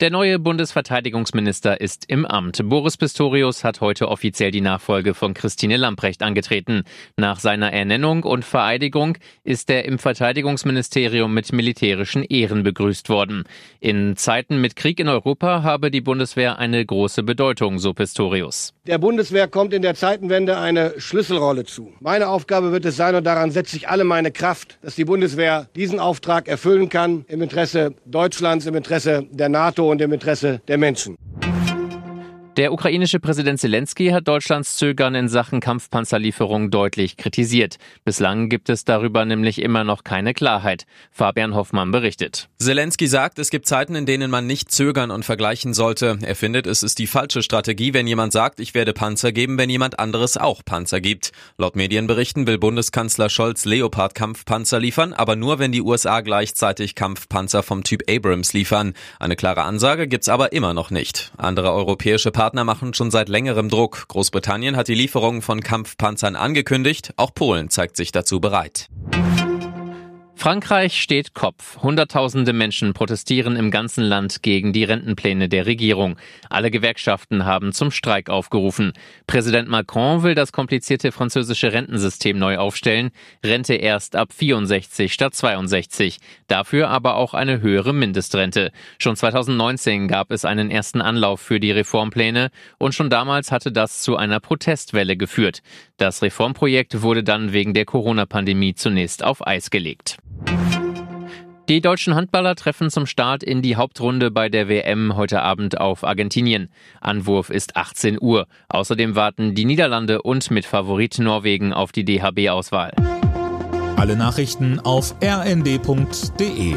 Der neue Bundesverteidigungsminister ist im Amt. Boris Pistorius hat heute offiziell die Nachfolge von Christine Lamprecht angetreten. Nach seiner Ernennung und Vereidigung ist er im Verteidigungsministerium mit militärischen Ehren begrüßt worden. In Zeiten mit Krieg in Europa habe die Bundeswehr eine große Bedeutung, so Pistorius. Der Bundeswehr kommt in der Zeitenwende eine Schlüsselrolle zu. Meine Aufgabe wird es sein, und daran setze ich alle meine Kraft, dass die Bundeswehr diesen Auftrag erfüllen kann im Interesse Deutschlands, im Interesse der NATO und im Interesse der Menschen. Der ukrainische Präsident Zelensky hat Deutschlands Zögern in Sachen Kampfpanzerlieferung deutlich kritisiert. Bislang gibt es darüber nämlich immer noch keine Klarheit. Fabian Hoffmann berichtet. Zelensky sagt, es gibt Zeiten, in denen man nicht zögern und vergleichen sollte. Er findet, es ist die falsche Strategie, wenn jemand sagt, ich werde Panzer geben, wenn jemand anderes auch Panzer gibt. Laut Medienberichten will Bundeskanzler Scholz Leopard-Kampfpanzer liefern, aber nur, wenn die USA gleichzeitig Kampfpanzer vom Typ Abrams liefern. Eine klare Ansage gibt's aber immer noch nicht. Andere europäische Partner Partner machen schon seit längerem Druck. Großbritannien hat die Lieferung von Kampfpanzern angekündigt. Auch Polen zeigt sich dazu bereit. Frankreich steht Kopf. Hunderttausende Menschen protestieren im ganzen Land gegen die Rentenpläne der Regierung. Alle Gewerkschaften haben zum Streik aufgerufen. Präsident Macron will das komplizierte französische Rentensystem neu aufstellen. Rente erst ab 64 statt 62. Dafür aber auch eine höhere Mindestrente. Schon 2019 gab es einen ersten Anlauf für die Reformpläne und schon damals hatte das zu einer Protestwelle geführt. Das Reformprojekt wurde dann wegen der Corona-Pandemie zunächst auf Eis gelegt. Die deutschen Handballer treffen zum Start in die Hauptrunde bei der WM heute Abend auf Argentinien. Anwurf ist 18 Uhr. Außerdem warten die Niederlande und mit Favorit Norwegen auf die DHB-Auswahl. Alle Nachrichten auf rnd.de